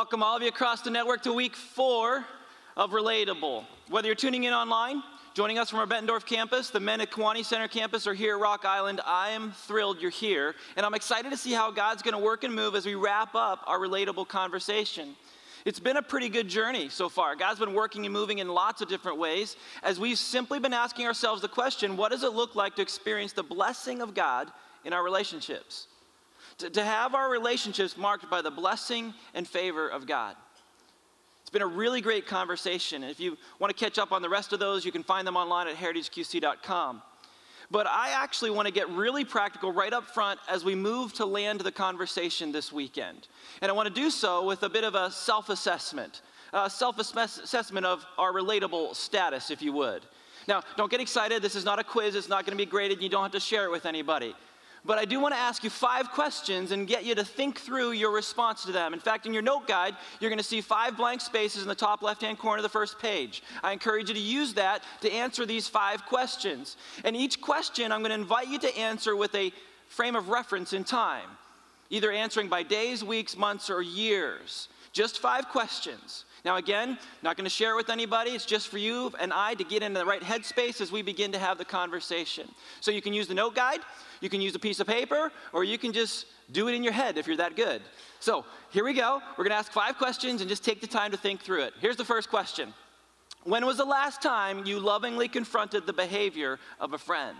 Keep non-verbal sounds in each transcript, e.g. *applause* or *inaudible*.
welcome all of you across the network to week four of Relatable. Whether you're tuning in online, joining us from our Bettendorf campus, the Men at Kewanee Center campus, or here at Rock Island, I am thrilled you're here. And I'm excited to see how God's going to work and move as we wrap up our Relatable conversation. It's been a pretty good journey so far. God's been working and moving in lots of different ways as we've simply been asking ourselves the question what does it look like to experience the blessing of God in our relationships? To, to have our relationships marked by the blessing and favor of God. It's been a really great conversation. And if you want to catch up on the rest of those, you can find them online at heritageqc.com. But I actually want to get really practical right up front as we move to land the conversation this weekend. And I want to do so with a bit of a self assessment, a self assessment of our relatable status, if you would. Now, don't get excited. This is not a quiz, it's not going to be graded. You don't have to share it with anybody. But I do want to ask you five questions and get you to think through your response to them. In fact, in your note guide, you're going to see five blank spaces in the top left hand corner of the first page. I encourage you to use that to answer these five questions. And each question, I'm going to invite you to answer with a frame of reference in time, either answering by days, weeks, months, or years. Just five questions. Now, again, not going to share it with anybody. It's just for you and I to get into the right headspace as we begin to have the conversation. So you can use the note guide, you can use a piece of paper, or you can just do it in your head if you're that good. So here we go. We're going to ask five questions and just take the time to think through it. Here's the first question When was the last time you lovingly confronted the behavior of a friend?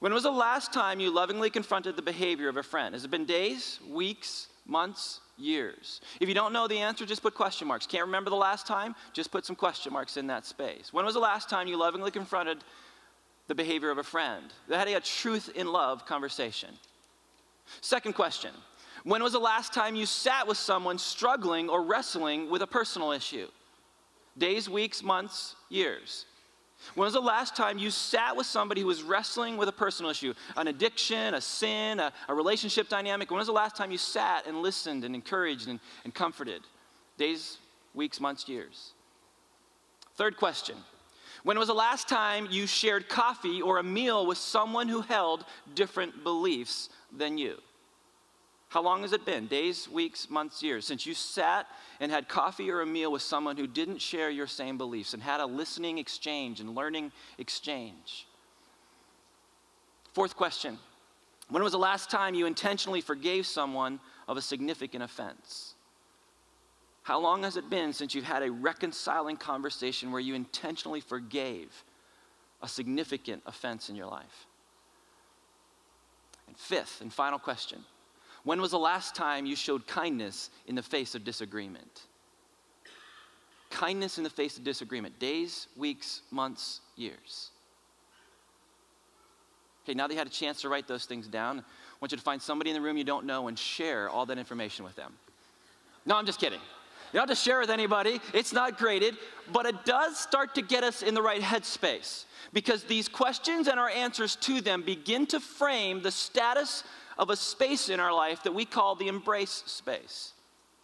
When was the last time you lovingly confronted the behavior of a friend? Has it been days, weeks, months, years? If you don't know the answer, just put question marks. Can't remember the last time? Just put some question marks in that space. When was the last time you lovingly confronted the behavior of a friend? That had a truth in love conversation. Second question When was the last time you sat with someone struggling or wrestling with a personal issue? Days, weeks, months, years. When was the last time you sat with somebody who was wrestling with a personal issue, an addiction, a sin, a, a relationship dynamic? When was the last time you sat and listened and encouraged and, and comforted? Days, weeks, months, years. Third question When was the last time you shared coffee or a meal with someone who held different beliefs than you? How long has it been? Days, weeks, months, years since you sat and had coffee or a meal with someone who didn't share your same beliefs and had a listening exchange and learning exchange? Fourth question When was the last time you intentionally forgave someone of a significant offense? How long has it been since you've had a reconciling conversation where you intentionally forgave a significant offense in your life? And fifth and final question when was the last time you showed kindness in the face of disagreement? Kindness in the face of disagreement. Days, weeks, months, years. Okay, now that you had a chance to write those things down, I want you to find somebody in the room you don't know and share all that information with them. No, I'm just kidding. Have to share with anybody. It's not graded, but it does start to get us in the right headspace because these questions and our answers to them begin to frame the status of a space in our life that we call the embrace space.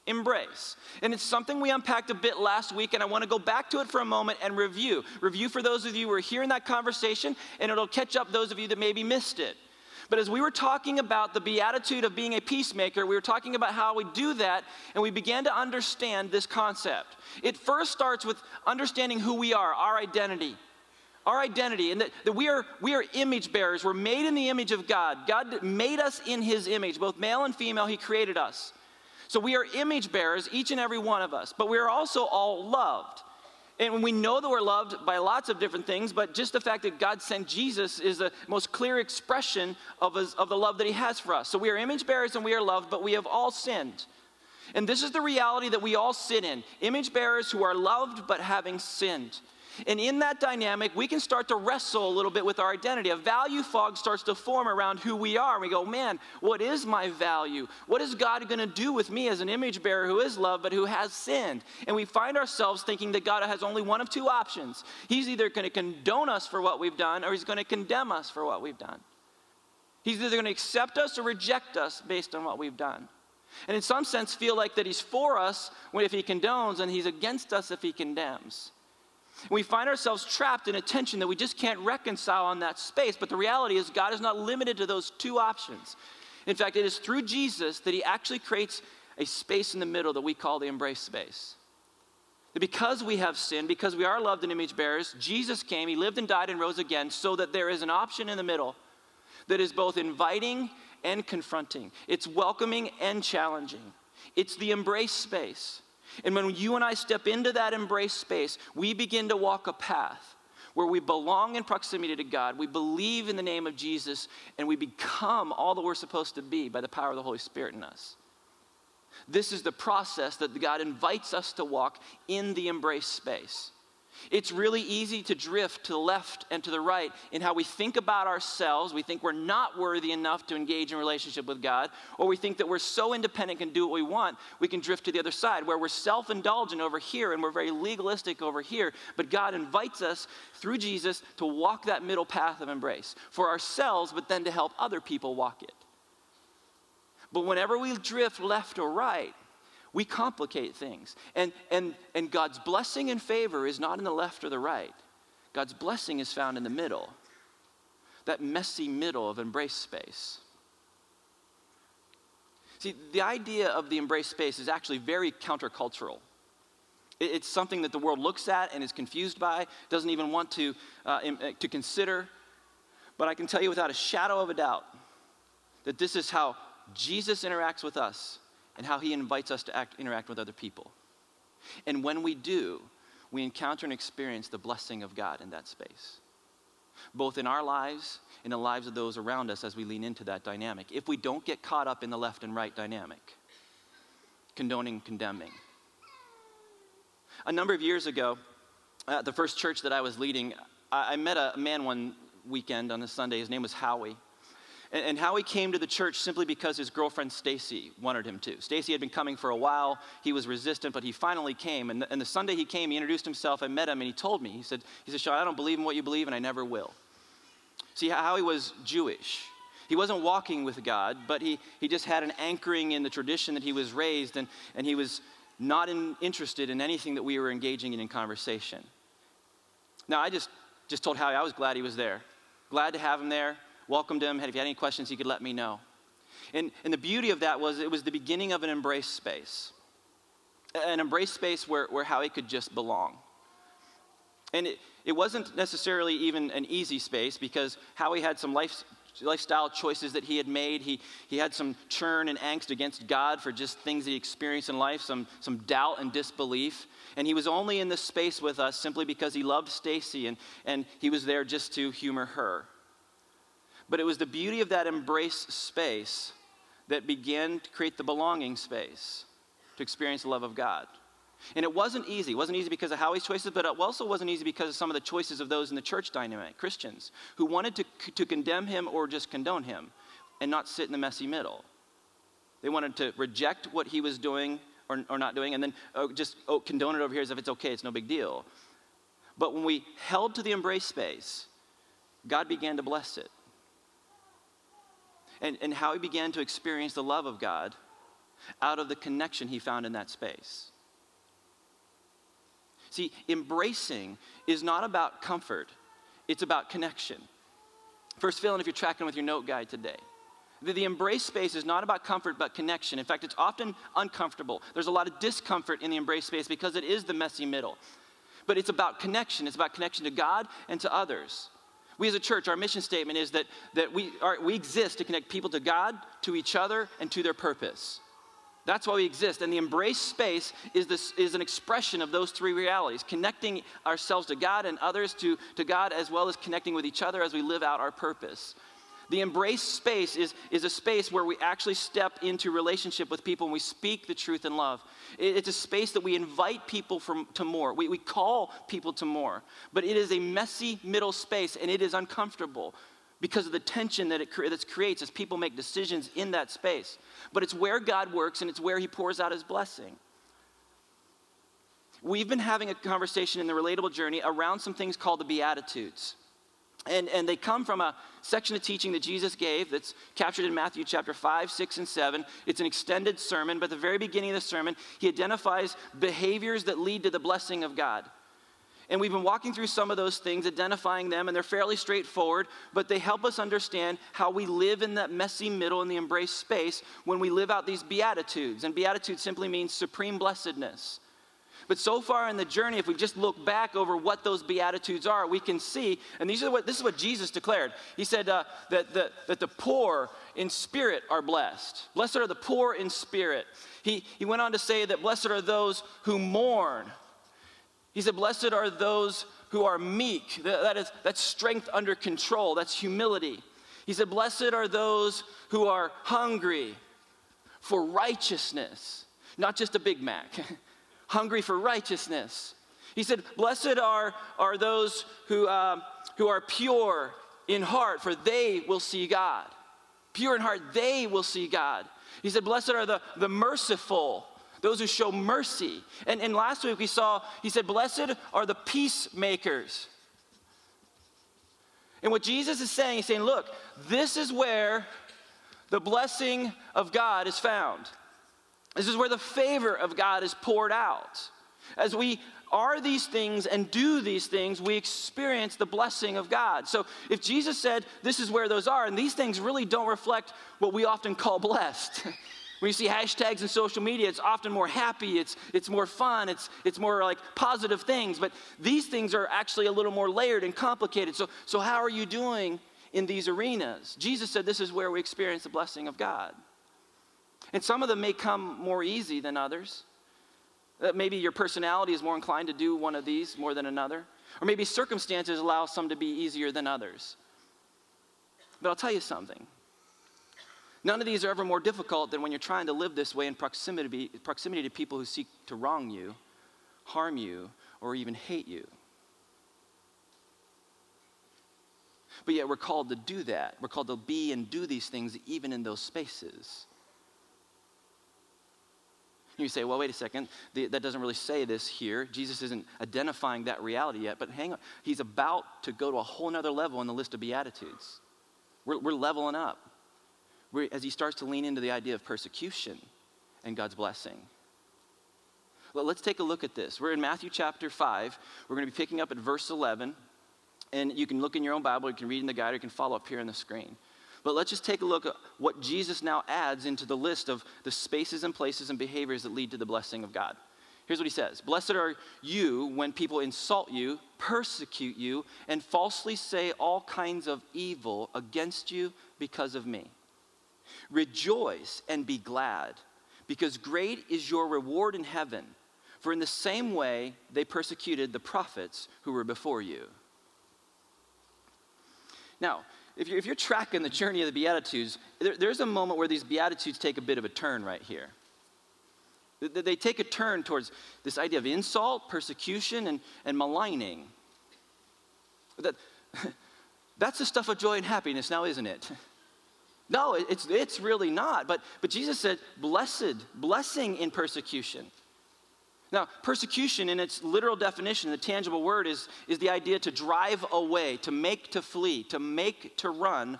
Embrace. And it's something we unpacked a bit last week, and I want to go back to it for a moment and review. Review for those of you who are hearing that conversation, and it'll catch up those of you that maybe missed it. But as we were talking about the beatitude of being a peacemaker, we were talking about how we do that, and we began to understand this concept. It first starts with understanding who we are, our identity our identity, and that, that we, are, we are image bearers. We're made in the image of God. God made us in His image, both male and female, He created us. So we are image bearers, each and every one of us, but we are also all loved. And we know that we're loved by lots of different things, but just the fact that God sent Jesus is the most clear expression of, his, of the love that He has for us. So we are image bearers and we are loved, but we have all sinned. And this is the reality that we all sit in image bearers who are loved but having sinned. And in that dynamic, we can start to wrestle a little bit with our identity. A value fog starts to form around who we are. We go, man, what is my value? What is God going to do with me as an image bearer who is loved but who has sinned? And we find ourselves thinking that God has only one of two options. He's either going to condone us for what we've done or he's going to condemn us for what we've done. He's either going to accept us or reject us based on what we've done. And in some sense, feel like that he's for us if he condones and he's against us if he condemns. We find ourselves trapped in a tension that we just can't reconcile on that space. But the reality is, God is not limited to those two options. In fact, it is through Jesus that he actually creates a space in the middle that we call the embrace space. That because we have sinned, because we are loved and image bearers, Jesus came, he lived and died and rose again so that there is an option in the middle that is both inviting and confronting. It's welcoming and challenging. It's the embrace space. And when you and I step into that embrace space, we begin to walk a path where we belong in proximity to God, we believe in the name of Jesus, and we become all that we're supposed to be by the power of the Holy Spirit in us. This is the process that God invites us to walk in the embrace space. It's really easy to drift to the left and to the right in how we think about ourselves. We think we're not worthy enough to engage in relationship with God, or we think that we're so independent and do what we want, we can drift to the other side where we're self indulgent over here and we're very legalistic over here. But God invites us through Jesus to walk that middle path of embrace for ourselves, but then to help other people walk it. But whenever we drift left or right, we complicate things. And, and, and God's blessing and favor is not in the left or the right. God's blessing is found in the middle, that messy middle of embrace space. See, the idea of the embrace space is actually very countercultural. It's something that the world looks at and is confused by, doesn't even want to, uh, uh, to consider. But I can tell you without a shadow of a doubt that this is how Jesus interacts with us and how he invites us to act, interact with other people. And when we do, we encounter and experience the blessing of God in that space, both in our lives and the lives of those around us as we lean into that dynamic. If we don't get caught up in the left and right dynamic, condoning, condemning. A number of years ago, at the first church that I was leading, I, I met a man one weekend on a Sunday. His name was Howie and, and Howie came to the church simply because his girlfriend Stacy wanted him to. Stacy had been coming for a while. He was resistant, but he finally came. And the, and the Sunday he came, he introduced himself. I met him, and he told me, he said, he said, Sean, I don't believe in what you believe, and I never will. See Howie was Jewish. He wasn't walking with God, but he, he just had an anchoring in the tradition that he was raised, and, and he was not in, interested in anything that we were engaging in in conversation. Now, I just, just told Howie I was glad he was there. Glad to have him there welcomed him. If you had any questions, he could let me know. And, and the beauty of that was it was the beginning of an embrace space, an embrace space where, where Howie could just belong. And it, it wasn't necessarily even an easy space because Howie had some life, lifestyle choices that he had made. He, he had some churn and angst against God for just things that he experienced in life, some, some doubt and disbelief. And he was only in this space with us simply because he loved Stacy and, and he was there just to humor her. But it was the beauty of that embrace space that began to create the belonging space to experience the love of God. And it wasn't easy. It wasn't easy because of Howie's choices, but it also wasn't easy because of some of the choices of those in the church dynamic, Christians, who wanted to, to condemn him or just condone him and not sit in the messy middle. They wanted to reject what he was doing or, or not doing and then oh, just oh, condone it over here as if it's okay, it's no big deal. But when we held to the embrace space, God began to bless it and, and Howie began to experience the love of God out of the connection he found in that space. See, embracing is not about comfort, it's about connection. First, fill in if you're tracking with your note guide today. The, the, embrace space is not about comfort but connection. In fact, it's often uncomfortable. There's a lot of discomfort in the embrace space because it is the messy middle. But it's about connection, it's about connection to God and to others. We as a church, our mission statement is that, that we, are, we exist to connect people to God, to each other, and to their purpose. That's why we exist. And the embrace space is, this, is an expression of those three realities connecting ourselves to God and others to, to God, as well as connecting with each other as we live out our purpose. The embrace space is, is a space where we actually step into relationship with people and we speak the truth in love. It's a space that we invite people from, to more. We, we call people to more. But it is a messy middle space and it is uncomfortable because of the tension that it that creates as people make decisions in that space. But it's where God works and it's where He pours out His blessing. We've been having a conversation in the relatable journey around some things called the Beatitudes. And, and they come from a section of teaching that Jesus gave that's captured in Matthew chapter 5, 6, and 7. It's an extended sermon, but at the very beginning of the sermon, he identifies behaviors that lead to the blessing of God. And we've been walking through some of those things, identifying them, and they're fairly straightforward, but they help us understand how we live in that messy middle in the embrace space when we live out these beatitudes. And beatitude simply means supreme blessedness. But so far in the journey, if we just look back over what those beatitudes are, we can see, and these are what this is what Jesus declared. He said uh, that, the, that the poor in spirit are blessed. Blessed are the poor in spirit. He, he went on to say that blessed are those who mourn. He said, Blessed are those who are meek. That is, that's strength under control, that's humility. He said, Blessed are those who are hungry for righteousness, not just a Big Mac, *laughs* hungry for righteousness. He said, Blessed are, are those who, uh, who are pure in heart, for they will see God. Pure in heart, they will see God. He said, Blessed are the, the merciful, those who show mercy. And, and last week we saw, he said, Blessed are the peacemakers. And what Jesus is saying, he's saying, Look, this is where the blessing of God is found. This is where the favor of God is poured out. As we are these things and do these things, we experience the blessing of God. So if Jesus said this is where those are, and these things really don't reflect what we often call blessed. *laughs* When you see hashtags in social media, it's often more happy, it's, it's more fun, it's, it's more like positive things. But these things are actually a little more layered and complicated. So, so how are you doing in these arenas? Jesus said this is where we experience the blessing of God. And some of them may come more easy than others. That uh, maybe your personality is more inclined to do one of these more than another. Or maybe circumstances allow some to be easier than others. But I'll tell you something None of these are ever more difficult than when you're trying to live this way in proximity, proximity to people who seek to wrong you, harm you, or even hate you. But yet we're called to do that. We're called to be and do these things even in those spaces. You say, well, wait a second, that doesn't really say this here. Jesus isn't identifying that reality yet, but hang on. He's about to go to a whole nother level in the list of Beatitudes. We're, we're leveling up as he starts to lean into the idea of persecution and God's blessing. Well, let's take a look at this. We're in Matthew chapter 5. We're going to be picking up at verse 11. And you can look in your own Bible, you can read in the guide, or you can follow up here on the screen. But let's just take a look at what Jesus now adds into the list of the spaces and places and behaviors that lead to the blessing of God. Here's what he says Blessed are you when people insult you, persecute you, and falsely say all kinds of evil against you because of me. Rejoice and be glad, because great is your reward in heaven. For in the same way they persecuted the prophets who were before you. Now, if you're, if you're tracking the journey of the Beatitudes, there, there's a moment where these Beatitudes take a bit of a turn right here. They take a turn towards this idea of insult, persecution, and, and maligning. That, *laughs* that's the stuff of joy and happiness now, isn't it? No, it's, it's really not. But, but Jesus said, blessed, blessing in persecution. Now, persecution in its literal definition, the tangible word, is, is the idea to drive away, to make to flee, to make to run,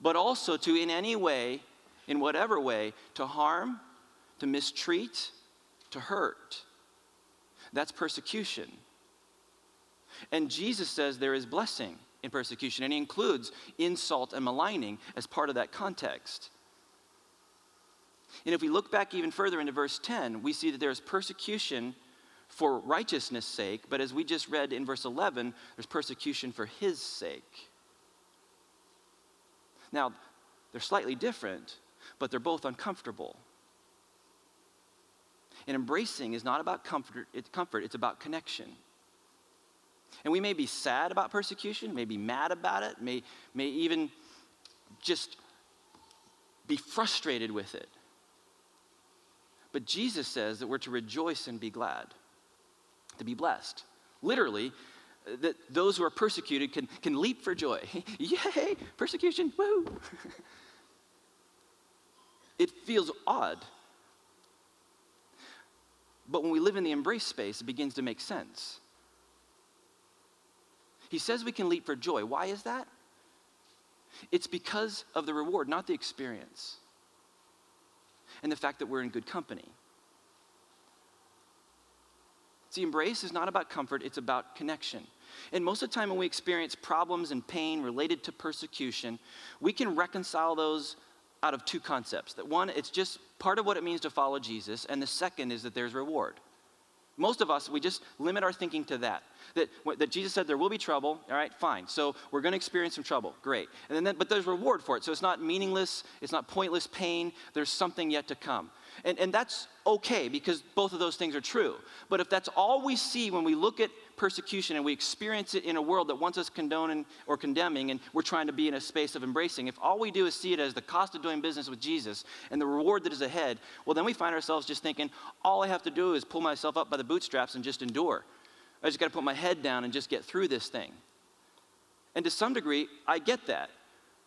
but also to, in any way, in whatever way, to harm, to mistreat, to hurt. That's persecution. And Jesus says there is blessing in persecution, and he includes insult and maligning as part of that context. And if we look back even further into verse 10, we see that there's persecution for righteousness' sake, but as we just read in verse 11, there's persecution for his sake. Now, they're slightly different, but they're both uncomfortable. And embracing is not about comfort, it's comfort, it's about connection. And we may be sad about persecution, may be mad about it, may, may even just be frustrated with it. But Jesus says that we're to rejoice and be glad, to be blessed. Literally, that those who are persecuted can, can leap for joy. *laughs* Yay, persecution, woo! it feels odd. But when we live in the embrace space, it begins to make sense. He says we can leap for joy. Why is that? It's because of the reward, not the experience. And the fact that we're in good company. See, embrace is not about comfort, it's about connection. And most of the time, when we experience problems and pain related to persecution, we can reconcile those out of two concepts. That one, it's just part of what it means to follow Jesus, and the second is that there's reward. Most of us, we just limit our thinking to that. That, that Jesus said there will be trouble, all right, fine. So we're going to experience some trouble, great. And then, but there's reward for it. So it's not meaningless, it's not pointless pain, there's something yet to come. And, and that's okay because both of those things are true. But if that's all we see when we look at persecution and we experience it in a world that wants us condoning or condemning and we're trying to be in a space of embracing, if all we do is see it as the cost of doing business with Jesus and the reward that is ahead, well, then we find ourselves just thinking, all I have to do is pull myself up by the bootstraps and just endure. I just got to put my head down and just get through this thing. And to some degree, I get that.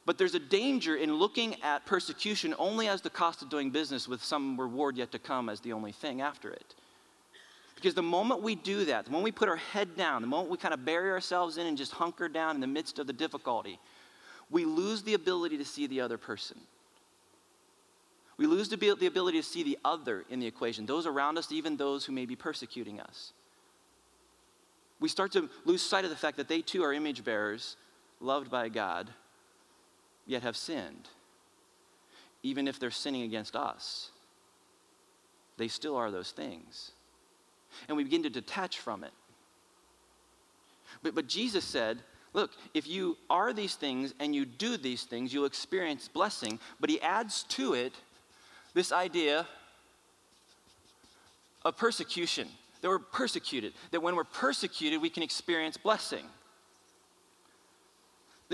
But there's a danger in looking at persecution only as the cost of doing business with some reward yet to come as the only thing after it. Because the moment we do that, the moment we put our head down, the moment we kind of bury ourselves in and just hunker down in the midst of the difficulty, we lose the ability to see the other person. We lose the ability to see the other in the equation, those around us, even those who may be persecuting us. We start to lose sight of the fact that they too are image bearers, loved by God, yet have sinned. Even if they're sinning against us, they still are those things. And we begin to detach from it. But, but Jesus said, Look, if you are these things and you do these things, you'll experience blessing. But he adds to it this idea of persecution that we're persecuted, that when we're persecuted, we can experience blessing.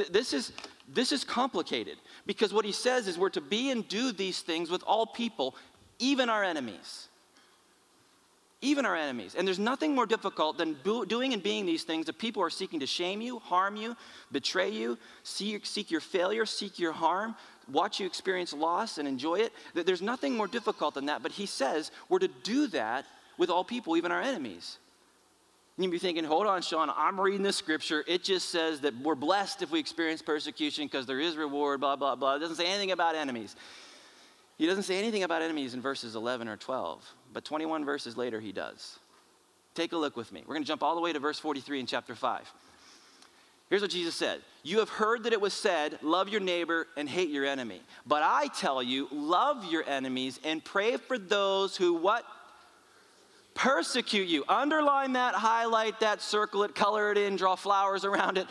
This is, this is complicated because what he says is we're to be and do these things with all people, even our enemies. Even our enemies. And there's nothing more difficult than doing and being these things that people are seeking to shame you, harm you, betray you, seek, seek your failure, seek your harm, watch you experience loss and enjoy it. There's nothing more difficult than that. But he says we're to do that with all people, even our enemies. You'd be thinking, hold on, Sean, I'm reading this scripture. It just says that we're blessed if we experience persecution because there is reward, blah, blah, blah. It doesn't say anything about enemies. He doesn't say anything about enemies in verses 11 or 12, but 21 verses later he does. Take a look with me. We're going to jump all the way to verse 43 in chapter 5. Here's what Jesus said You have heard that it was said, Love your neighbor and hate your enemy. But I tell you, love your enemies and pray for those who what? Persecute you. Underline that, highlight that, circle it, color it in, draw flowers around it.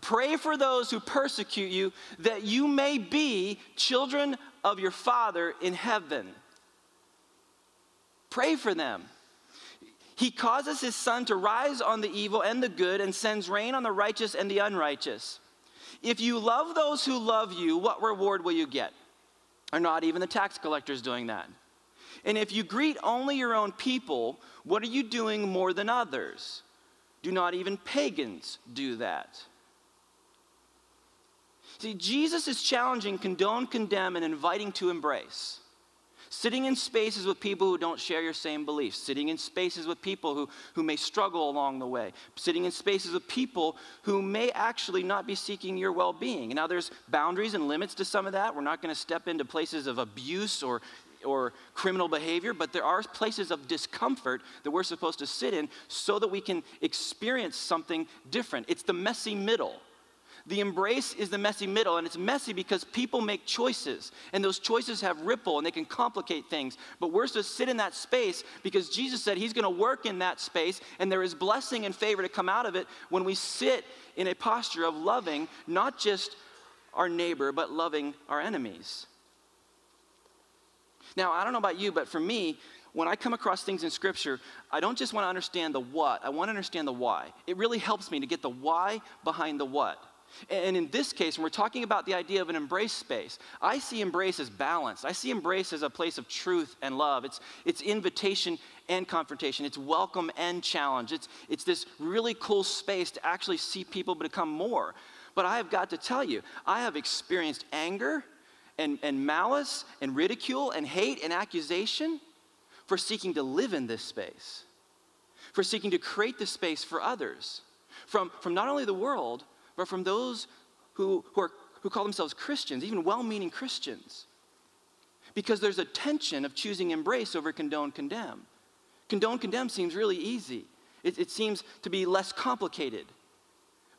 Pray for those who persecute you that you may be children of your Father in heaven. Pray for them. He causes his sun to rise on the evil and the good and sends rain on the righteous and the unrighteous. If you love those who love you, what reward will you get? Are not even the tax collectors doing that? And if you greet only your own people, what are you doing more than others? Do not even pagans do that? See, Jesus is challenging condone, condemn, and inviting to embrace. Sitting in spaces with people who don't share your same beliefs, sitting in spaces with people who, who may struggle along the way, sitting in spaces with people who may actually not be seeking your well being. Now, there's boundaries and limits to some of that. We're not going to step into places of abuse or or criminal behavior, but there are places of discomfort that we're supposed to sit in so that we can experience something different. It's the messy middle. The embrace is the messy middle, and it's messy because people make choices, and those choices have ripple and they can complicate things. But we're supposed to sit in that space because Jesus said He's going to work in that space, and there is blessing and favor to come out of it when we sit in a posture of loving not just our neighbor, but loving our enemies. Now, I don't know about you, but for me, when I come across things in Scripture, I don't just want to understand the what, I want to understand the why. It really helps me to get the why behind the what. And in this case, when we're talking about the idea of an embrace space, I see embrace as balance. I see embrace as a place of truth and love. It's, it's invitation and confrontation. It's welcome and challenge. It's, it's this really cool space to actually see people become more. But I have got to tell you, I have experienced anger and, and malice and ridicule and hate and accusation for seeking to live in this space, for seeking to create this space for others, from, from not only the world, but from those who, who, are, who call themselves Christians, even well meaning Christians. Because there's a tension of choosing embrace over condone, condemn. Condone, condemn seems really easy. It, it seems to be less complicated.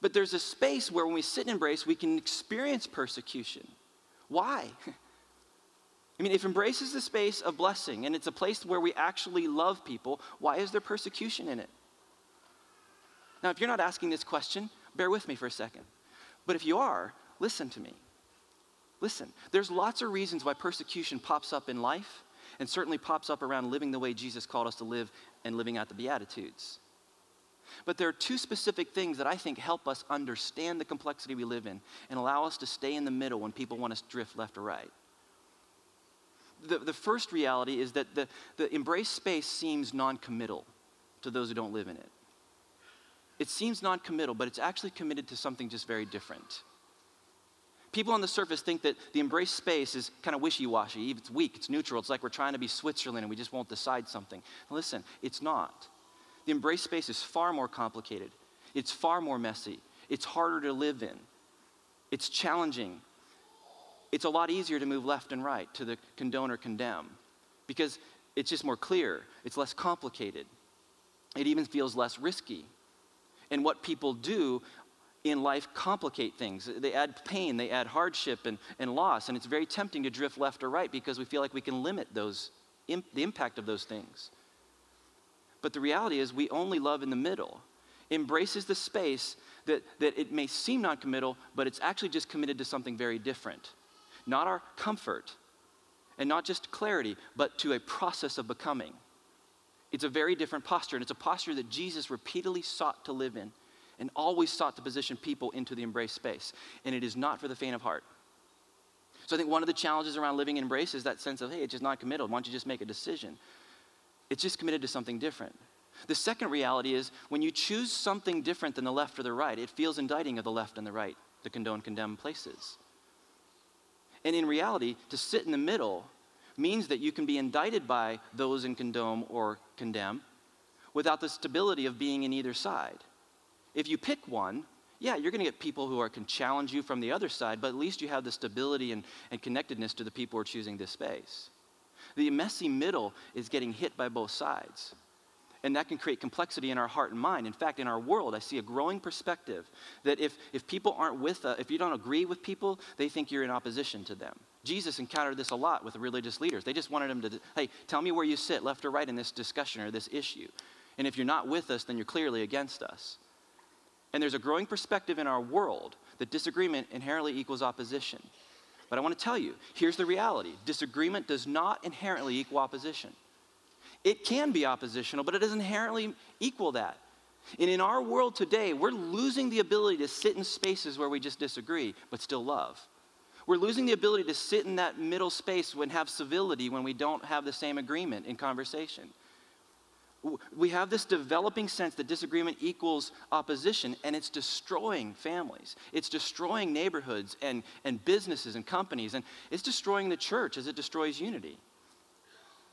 But there's a space where when we sit in embrace, we can experience persecution. Why? *laughs* I mean, if embrace is the space of blessing and it's a place where we actually love people, why is there persecution in it? Now, if you're not asking this question, bear with me for a second. But if you are, listen to me. Listen, there's lots of reasons why persecution pops up in life and certainly pops up around living the way Jesus called us to live and living out the Beatitudes. But there are two specific things that I think help us understand the complexity we live in and allow us to stay in the middle when people want us to drift left or right. The, the first reality is that the, the embrace space seems non committal to those who don't live in it. It seems non committal, but it's actually committed to something just very different. People on the surface think that the embrace space is kind of wishy washy. It's weak, it's neutral. It's like we're trying to be Switzerland and we just won't decide something. Listen, it's not. The embrace space is far more complicated, it's far more messy, it's harder to live in, it's challenging. It's a lot easier to move left and right to the condone or condemn because it's just more clear, it's less complicated, it even feels less risky. And what people do in life complicate things. They add pain, they add hardship and, and loss, and it's very tempting to drift left or right because we feel like we can limit those, imp, the impact of those things. But the reality is, we only love in the middle. Embraces the space that, that it may seem non committal, but it's actually just committed to something very different. Not our comfort, and not just clarity, but to a process of becoming. It's a very different posture, and it's a posture that Jesus repeatedly sought to live in and always sought to position people into the embrace space. And it is not for the faint of heart. So I think one of the challenges around living in embrace is that sense of, hey, it's just not committal. Why don't you just make a decision? It's just committed to something different. The second reality is when you choose something different than the left or the right, it feels indicting of the left and the right, the condone, condemn places. And in reality, to sit in the middle means that you can be indicted by those in condone or condemn without the stability of being in either side. If you pick one, yeah, you're going to get people who are, can challenge you from the other side, but at least you have the stability and, and connectedness to the people who are choosing this space. The messy middle is getting hit by both sides. And that can create complexity in our heart and mind. In fact, in our world, I see a growing perspective that if, if people aren't with us, if you don't agree with people, they think you're in opposition to them. Jesus encountered this a lot with religious leaders. They just wanted him to, hey, tell me where you sit, left or right, in this discussion or this issue. And if you're not with us, then you're clearly against us. And there's a growing perspective in our world that disagreement inherently equals opposition. But I want to tell you here's the reality disagreement does not inherently equal opposition. It can be oppositional, but it doesn't inherently equal that. And in our world today, we're losing the ability to sit in spaces where we just disagree, but still love. We're losing the ability to sit in that middle space and have civility when we don't have the same agreement in conversation we have this developing sense that disagreement equals opposition, and it's destroying families. It's destroying neighborhoods and, and businesses and companies, and it's destroying the church as it destroys unity.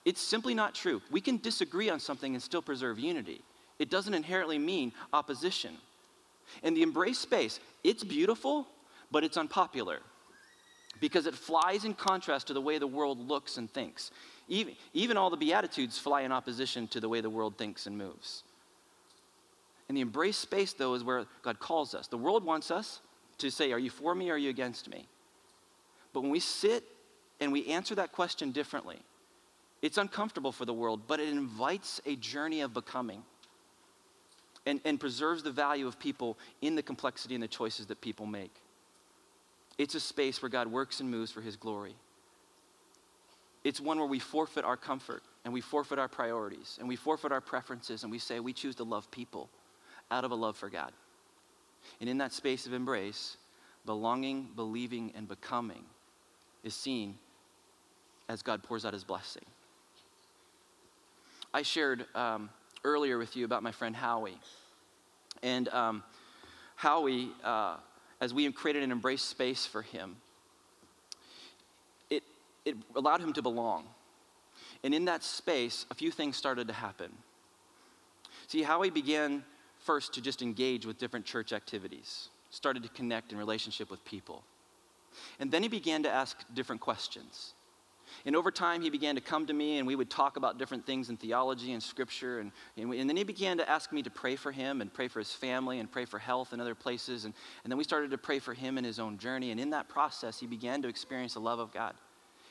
It's simply not true. We can disagree on something and still preserve unity. It doesn't inherently mean opposition. In the embrace space, it's beautiful, but it's unpopular because it flies in contrast to the way the world looks and thinks. Even, even all the Beatitudes fly in opposition to the way the world thinks and moves. And the embrace space, though, is where God calls us. The world wants us to say, Are you for me or are you against me? But when we sit and we answer that question differently, it's uncomfortable for the world, but it invites a journey of becoming and, and preserves the value of people in the complexity and the choices that people make. It's a space where God works and moves for his glory. It's one where we forfeit our comfort and we forfeit our priorities and we forfeit our preferences and we say we choose to love people out of a love for God. And in that space of embrace, belonging, believing, and becoming is seen as God pours out his blessing. I shared um, earlier with you about my friend Howie. And um, Howie, uh, as we created an embrace space for him, it allowed him to belong. And in that space, a few things started to happen. See, Howie began first to just engage with different church activities, started to connect in relationship with people. And then he began to ask different questions. and over time, he began to come to me, and we would talk about different things in theology and scripture. And, and, and, then he began to ask me to pray for him and pray for his family and pray for health and other places. And, and then we started to pray for him in his own journey. And in that process, he began to experience the love of God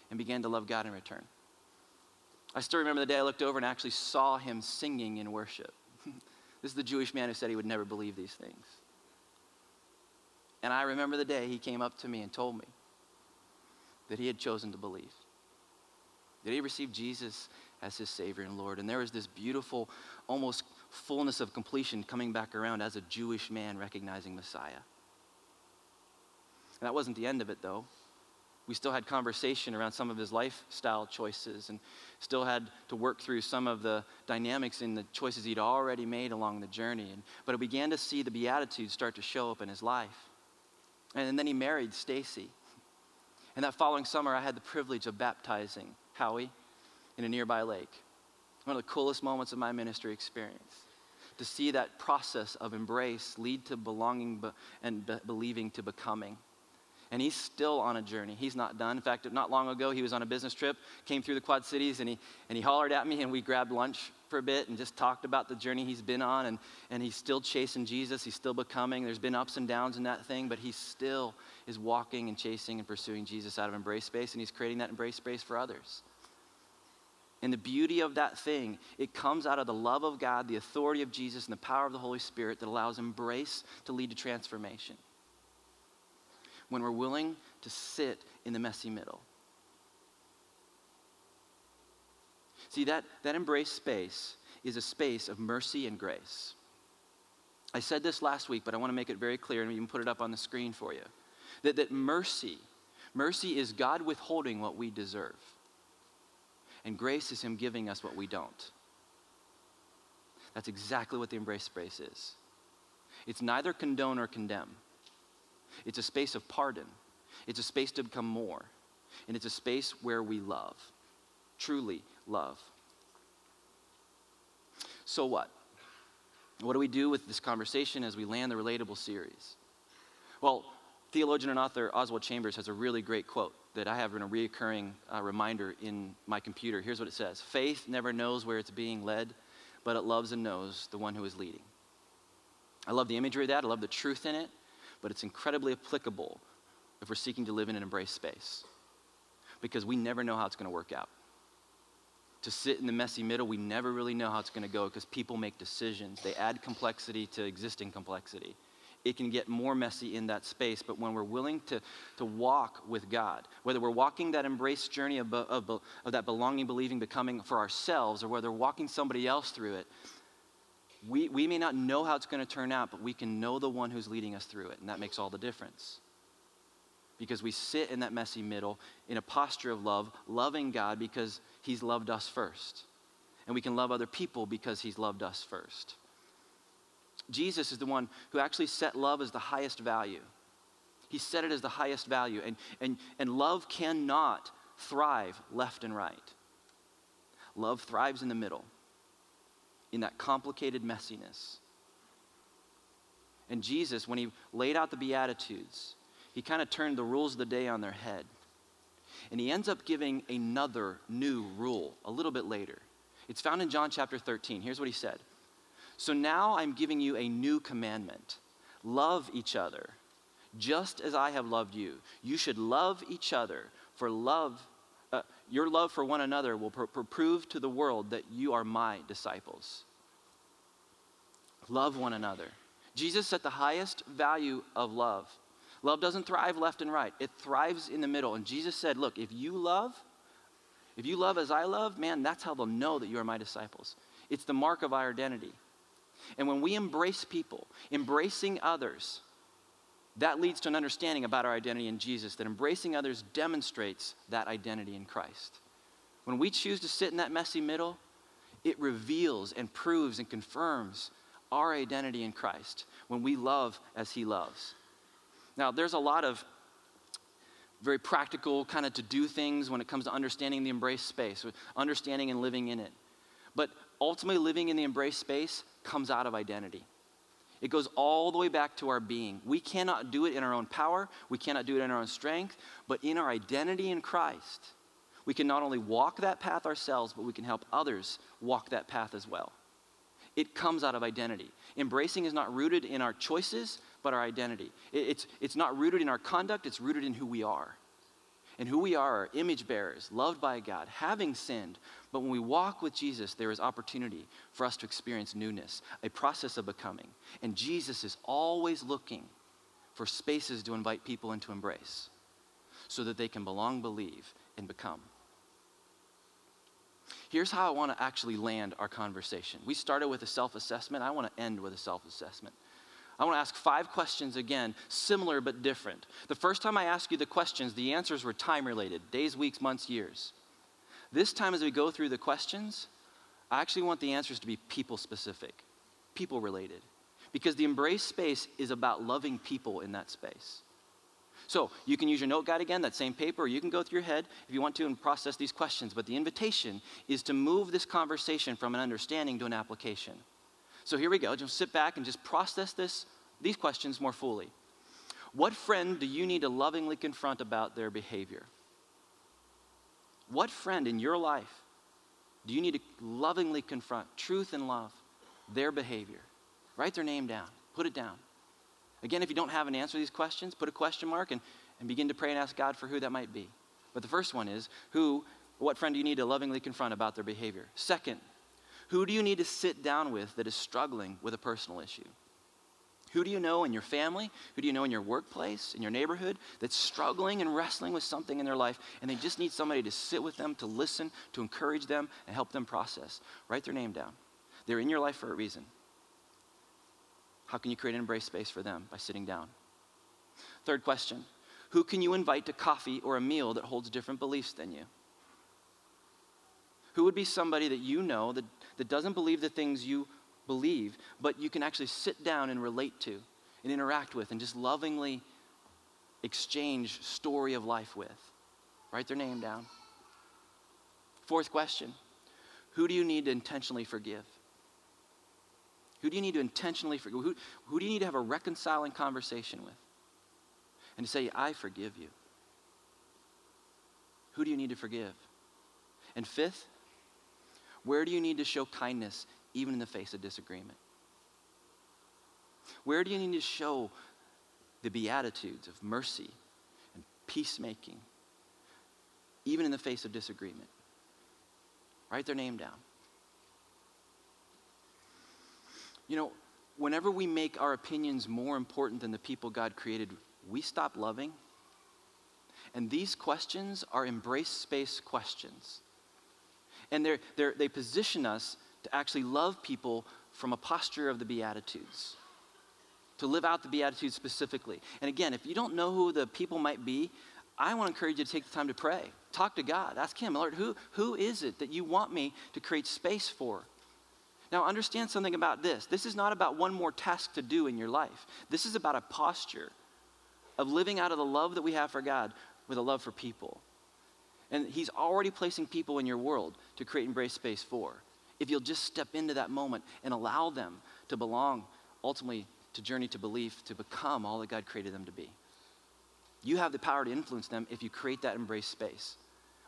and began to love God in return. I still remember the day I looked over and actually saw him singing in worship. *laughs* this is the Jewish man who said he would never believe these things. And I remember the day he came up to me and told me that he had chosen to believe that he received Jesus as his Savior and Lord. And there was this beautiful, almost fullness of completion coming back around as a Jewish man recognizing Messiah. And that wasn't the end of it, though. We still had conversation around some of his lifestyle choices and still had to work through some of the dynamics in the choices he'd already made along the journey. And, but I began to see the Beatitudes start to show up in his life. And, then he married Stacy. And that following summer, I had the privilege of baptizing Howie in a nearby lake. One of the coolest moments of my ministry experience. To see that process of embrace lead to belonging and be- believing to becoming. And he's still on a journey. He's not done. In fact, not long ago, he was on a business trip, came through the Quad Cities, and he, and he hollered at me, and we grabbed lunch for a bit and just talked about the journey he's been on. And, and he's still chasing Jesus. He's still becoming. There's been ups and downs in that thing, but he still is walking and chasing and pursuing Jesus out of embrace space, and he's creating that embrace space for others. And the beauty of that thing, it comes out of the love of God, the authority of Jesus, and the power of the Holy Spirit that allows embrace to lead to transformation. When we're willing to sit in the messy middle. See, that, that embrace space is a space of mercy and grace. I said this last week, but I want to make it very clear and even put it up on the screen for you. That, that mercy, mercy is God withholding what we deserve. And grace is Him giving us what we don't. That's exactly what the embrace space is. It's neither condone or condemn, it's a space of pardon, it's a space to become more, and it's a space where we love, truly love. So, what? What do we do with this conversation as we land the relatable series? Well, theologian and author Oswald Chambers has a really great quote that I have in a reoccurring uh, reminder in my computer. Here's what it says Faith never knows where it's being led, but it loves and knows the one who is leading. I love the imagery of that, I love the truth in it, but it's incredibly applicable if we're seeking to live in an embrace space because we never know how it's going to work out. To sit in the messy middle, we never really know how it's going to go because people make decisions. They add complexity to existing complexity it can get more messy in that space. But when we're willing to, to walk with God, whether we're walking that embrace journey of, of, of that belonging, believing, becoming for ourselves, or whether walking somebody else through it, we, we may not know how it's going to turn out, but we can know the one who's leading us through it. And that makes all the difference. Because we sit in that messy middle in a posture of love, loving God because He's loved us first. And we can love other people because He's loved us first. Jesus is the one who actually set love as the highest value. He set it as the highest value. And, and, and love cannot thrive left and right. Love thrives in the middle, in that complicated messiness. And Jesus, when he laid out the Beatitudes, he kind of turned the rules of the day on their head. And he ends up giving another new rule a little bit later. It's found in John chapter 13. Here's what he said so now I'm giving you a new commandment love each other, just as I have loved you. You should love each other, for love, your love for one another will pr- pr- prove to the world that you are my disciples. Love one another. Jesus set the highest value of love. Love doesn't thrive left and right, it thrives in the middle. And Jesus said, Look, if you love, if you love as I love, man, that's how they'll know that you are my disciples. It's the mark of our identity. And when we embrace people, embracing others, that leads to an understanding about our identity in Jesus, that embracing others demonstrates that identity in Christ. When we choose to sit in that messy middle, it reveals and proves and confirms our identity in Christ when we love as He loves. Now, there's a lot of very practical kind of to do things when it comes to understanding the embrace space, understanding and living in it. But ultimately, living in the embrace space comes out of identity. It goes all the way back to our being. We cannot do it in our own power, we cannot do it in our own strength, but in our identity in Christ, we can not only walk that path ourselves, but we can help others walk that path as well. It comes out of identity. Embracing is not rooted in our choices, but our identity. It's, it's not rooted in our conduct, it's rooted in who we are. And who we are are image bearers, loved by God, having sinned. But when we walk with Jesus, there is opportunity for us to experience newness, a process of becoming. And Jesus is always looking for spaces to invite people into embrace so that they can belong, believe, and become. Here's how I want to actually land our conversation. We started with a self assessment. I want to end with a self assessment. I want to ask five questions again, similar but different. The first time I asked you the questions, the answers were time related days, weeks, months, years. This time, as we go through the questions, I actually want the answers to be people specific, people related. Because the embrace space is about loving people in that space. So you can use your note guide again, that same paper, or you can go through your head if you want to and process these questions. But the invitation is to move this conversation from an understanding to an application. So here we go. Just sit back and just process this, these questions more fully. What friend do you need to lovingly confront about their behavior? What friend in your life do you need to lovingly confront, truth and love, their behavior? Write their name down, put it down. Again, if you don't have an answer to these questions, put a question mark and, and begin to pray and ask God for who that might be. But the first one is who, what friend do you need to lovingly confront about their behavior? Second, who do you need to sit down with that is struggling with a personal issue? Who do you know in your family? Who do you know in your workplace, in your neighborhood that's struggling and wrestling with something in their life and they just need somebody to sit with them, to listen, to encourage them, and help them process? Write their name down. They're in your life for a reason. How can you create an embrace space for them? By sitting down. Third question Who can you invite to coffee or a meal that holds different beliefs than you? Who would be somebody that you know that, that doesn't believe the things you believe, but you can actually sit down and relate to and interact with and just lovingly exchange story of life with? Write their name down. Fourth question Who do you need to intentionally forgive? Who do you need to intentionally forgive? Who, who do you need to have a reconciling conversation with? And to say, I forgive you. Who do you need to forgive? And fifth, where do you need to show kindness even in the face of disagreement? Where do you need to show the beatitudes of mercy and peacemaking even in the face of disagreement? Write their name down. You know, whenever we make our opinions more important than the people God created, we stop loving. And these questions are embrace space questions. And they're, they're, they position us to actually love people from a posture of the Beatitudes, to live out the Beatitudes specifically. And again, if you don't know who the people might be, I want to encourage you to take the time to pray. Talk to God. Ask Him, Lord, who, who is it that you want me to create space for? Now, understand something about this. This is not about one more task to do in your life. This is about a posture of living out of the love that we have for God with a love for people. And He's already placing people in your world to create embrace space for. If you'll just step into that moment and allow them to belong, ultimately, to journey to belief, to become all that God created them to be. You have the power to influence them if you create that embrace space.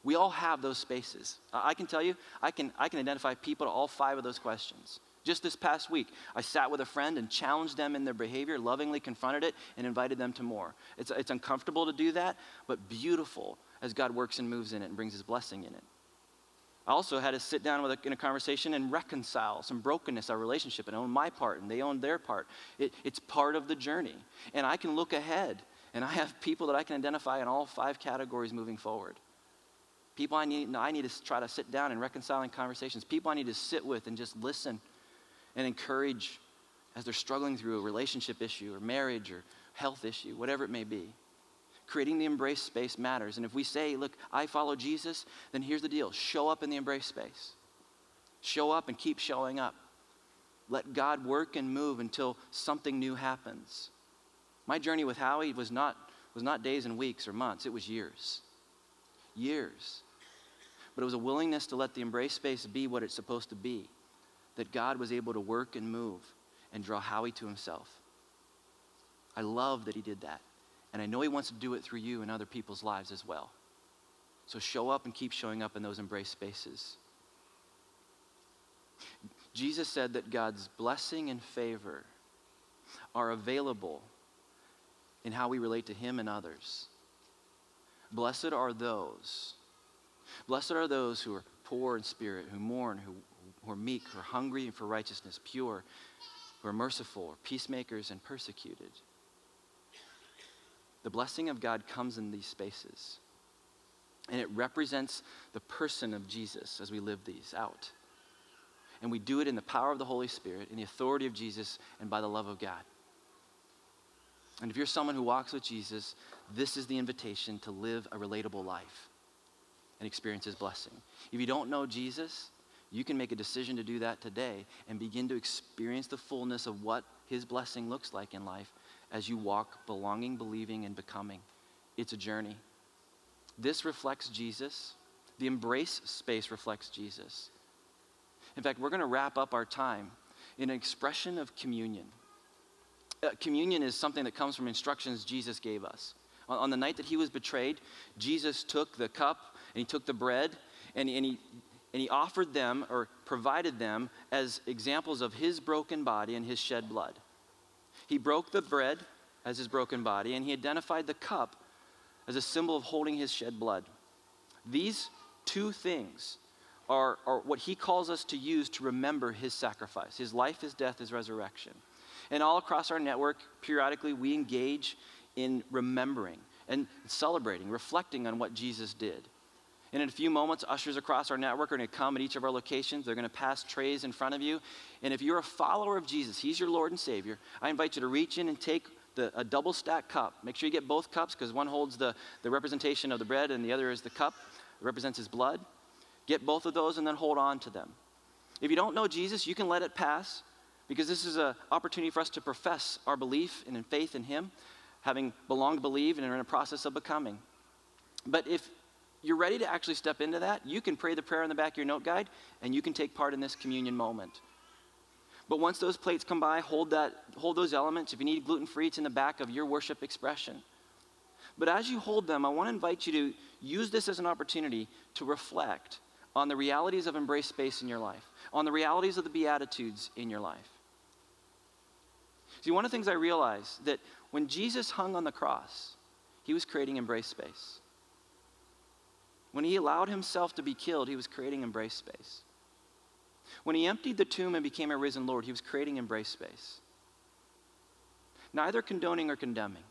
We all have those spaces. I can tell you, I can, I can identify people to all five of those questions. Just this past week, I sat with a friend and challenged them in their behavior, lovingly confronted it, and invited them to more. It's, it's uncomfortable to do that, but beautiful as God works and moves in it and brings his blessing in it. I also had to sit down a, in a conversation and reconcile some brokenness, our relationship, and own my part, and they own their part. It, it's part of the journey. And I can look ahead, and I have people that I can identify in all five categories moving forward. People I need, I need to try to sit down and reconciling conversations. People I need to sit with and just listen and encourage as they're struggling through a relationship issue or marriage or health issue, whatever it may be. Creating the embrace space matters. And if we say, look, I follow Jesus, then here's the deal show up in the embrace space. Show up and keep showing up. Let God work and move until something new happens. My journey with Howie was not, was not days and weeks or months, it was years. Years but it was a willingness to let the embrace space be what it's supposed to be. That God was able to work and move and draw Howie to himself. I love that he did that. And I know he wants to do it through you and other people's lives as well. So show up and keep showing up in those embrace spaces. Jesus said that God's blessing and favor are available in how we relate to Him and others. Blessed are those. Blessed are those who are poor in spirit, who mourn, who, who are meek, who are hungry for righteousness, pure, who are merciful, peacemakers, and persecuted. The blessing of God comes in these spaces. And it represents the person of Jesus as we live these out. And we do it in the power of the Holy Spirit, in the authority of Jesus, and by the love of God. And if you're someone who walks with Jesus, this is the invitation to live a relatable life and experience his blessing. If you don't know Jesus, you can make a decision to do that today and begin to experience the fullness of what his blessing looks like in life as you walk belonging, believing, and becoming. It's a journey. This reflects Jesus. The embrace space reflects Jesus. In fact, we're going to wrap up our time in an expression of communion. Uh, communion is something that comes from instructions Jesus gave us. On, on, the night that he was betrayed, Jesus took the cup and he took the bread and, and, he, and he offered them or provided them as examples of his broken body and his shed blood. He broke the bread as his broken body and he identified the cup as a symbol of holding his shed blood. These two things are, are what he calls us to use to remember his sacrifice his life, his death, his resurrection. And all across our network, periodically, we engage in remembering and celebrating, reflecting on what Jesus did. And in a few moments, ushers across our network are going to come at each of our locations. They're going to pass trays in front of you. And if you're a follower of Jesus, He's your Lord and Savior, I invite you to reach in and take the, a double stack cup. Make sure you get both cups because one holds the, the representation of the bread and the other is the cup. It represents His blood. Get both of those and then hold on to them. If you don't know Jesus, you can let it pass because this is an opportunity for us to profess our belief and in faith in Him, having belonged, to believe, and are in a process of becoming. But if you're ready to actually step into that, you can pray the prayer in the back of your note guide and you can take part in this communion moment. But once those plates come by, hold, that, hold those elements. If you need gluten free, it's in the back of your worship expression. But as you hold them, I want to invite you to use this as an opportunity to reflect on the realities of embrace space in your life, on the realities of the Beatitudes in your life. See, one of the things I realized that when Jesus hung on the cross, he was creating embrace space. When he allowed himself to be killed, he was creating embrace space. When he emptied the tomb and became a risen Lord, he was creating embrace space. Neither condoning or condemning.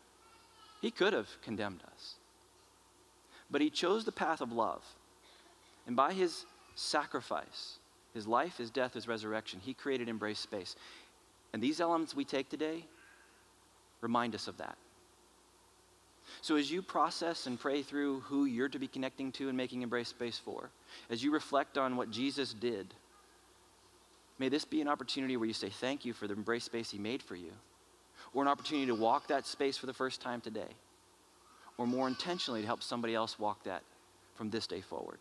He could have condemned us. But he chose the path of love and by his sacrifice, his life, his death, his resurrection, he created embrace space. And these elements we take today remind us of that. So as you process and pray through who you're to be connecting to and making embrace space for, as you reflect on what Jesus did, may this be an opportunity where you say thank you for the embrace space he made for you, or an opportunity to walk that space for the first time today, or more intentionally to help somebody else walk that from this day forward.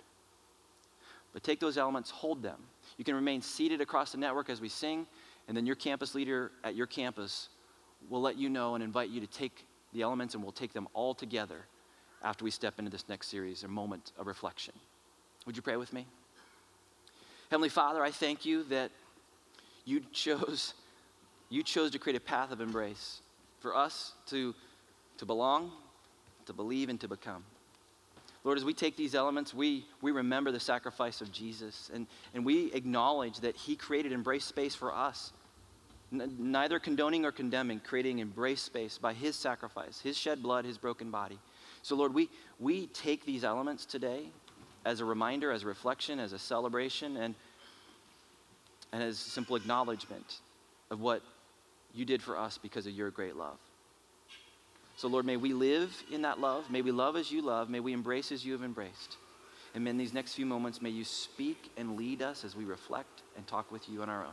But take those elements, hold them. You can remain seated across the network as we sing, and then your campus leader at your campus will let you know and invite you to take the elements, and we'll take them all together after we step into this next series, a moment of reflection. Would you pray with me? Heavenly Father, I thank you that you chose, you chose to create a path of embrace for us to, to belong, to believe, and to become. Lord, as we take these elements, we, we remember the sacrifice of Jesus and, and we acknowledge that He created embrace space for us. Neither condoning or condemning, creating embrace space by His sacrifice, His shed blood, His broken body. So, Lord, we, we take these elements today as a reminder, as a reflection, as a celebration, and, and as simple acknowledgement of what you did for us because of your great love. So, Lord, may we live in that love. May we love as you love. May we embrace as you have embraced. And in these next few moments, may you speak and lead us as we reflect and talk with you on our own.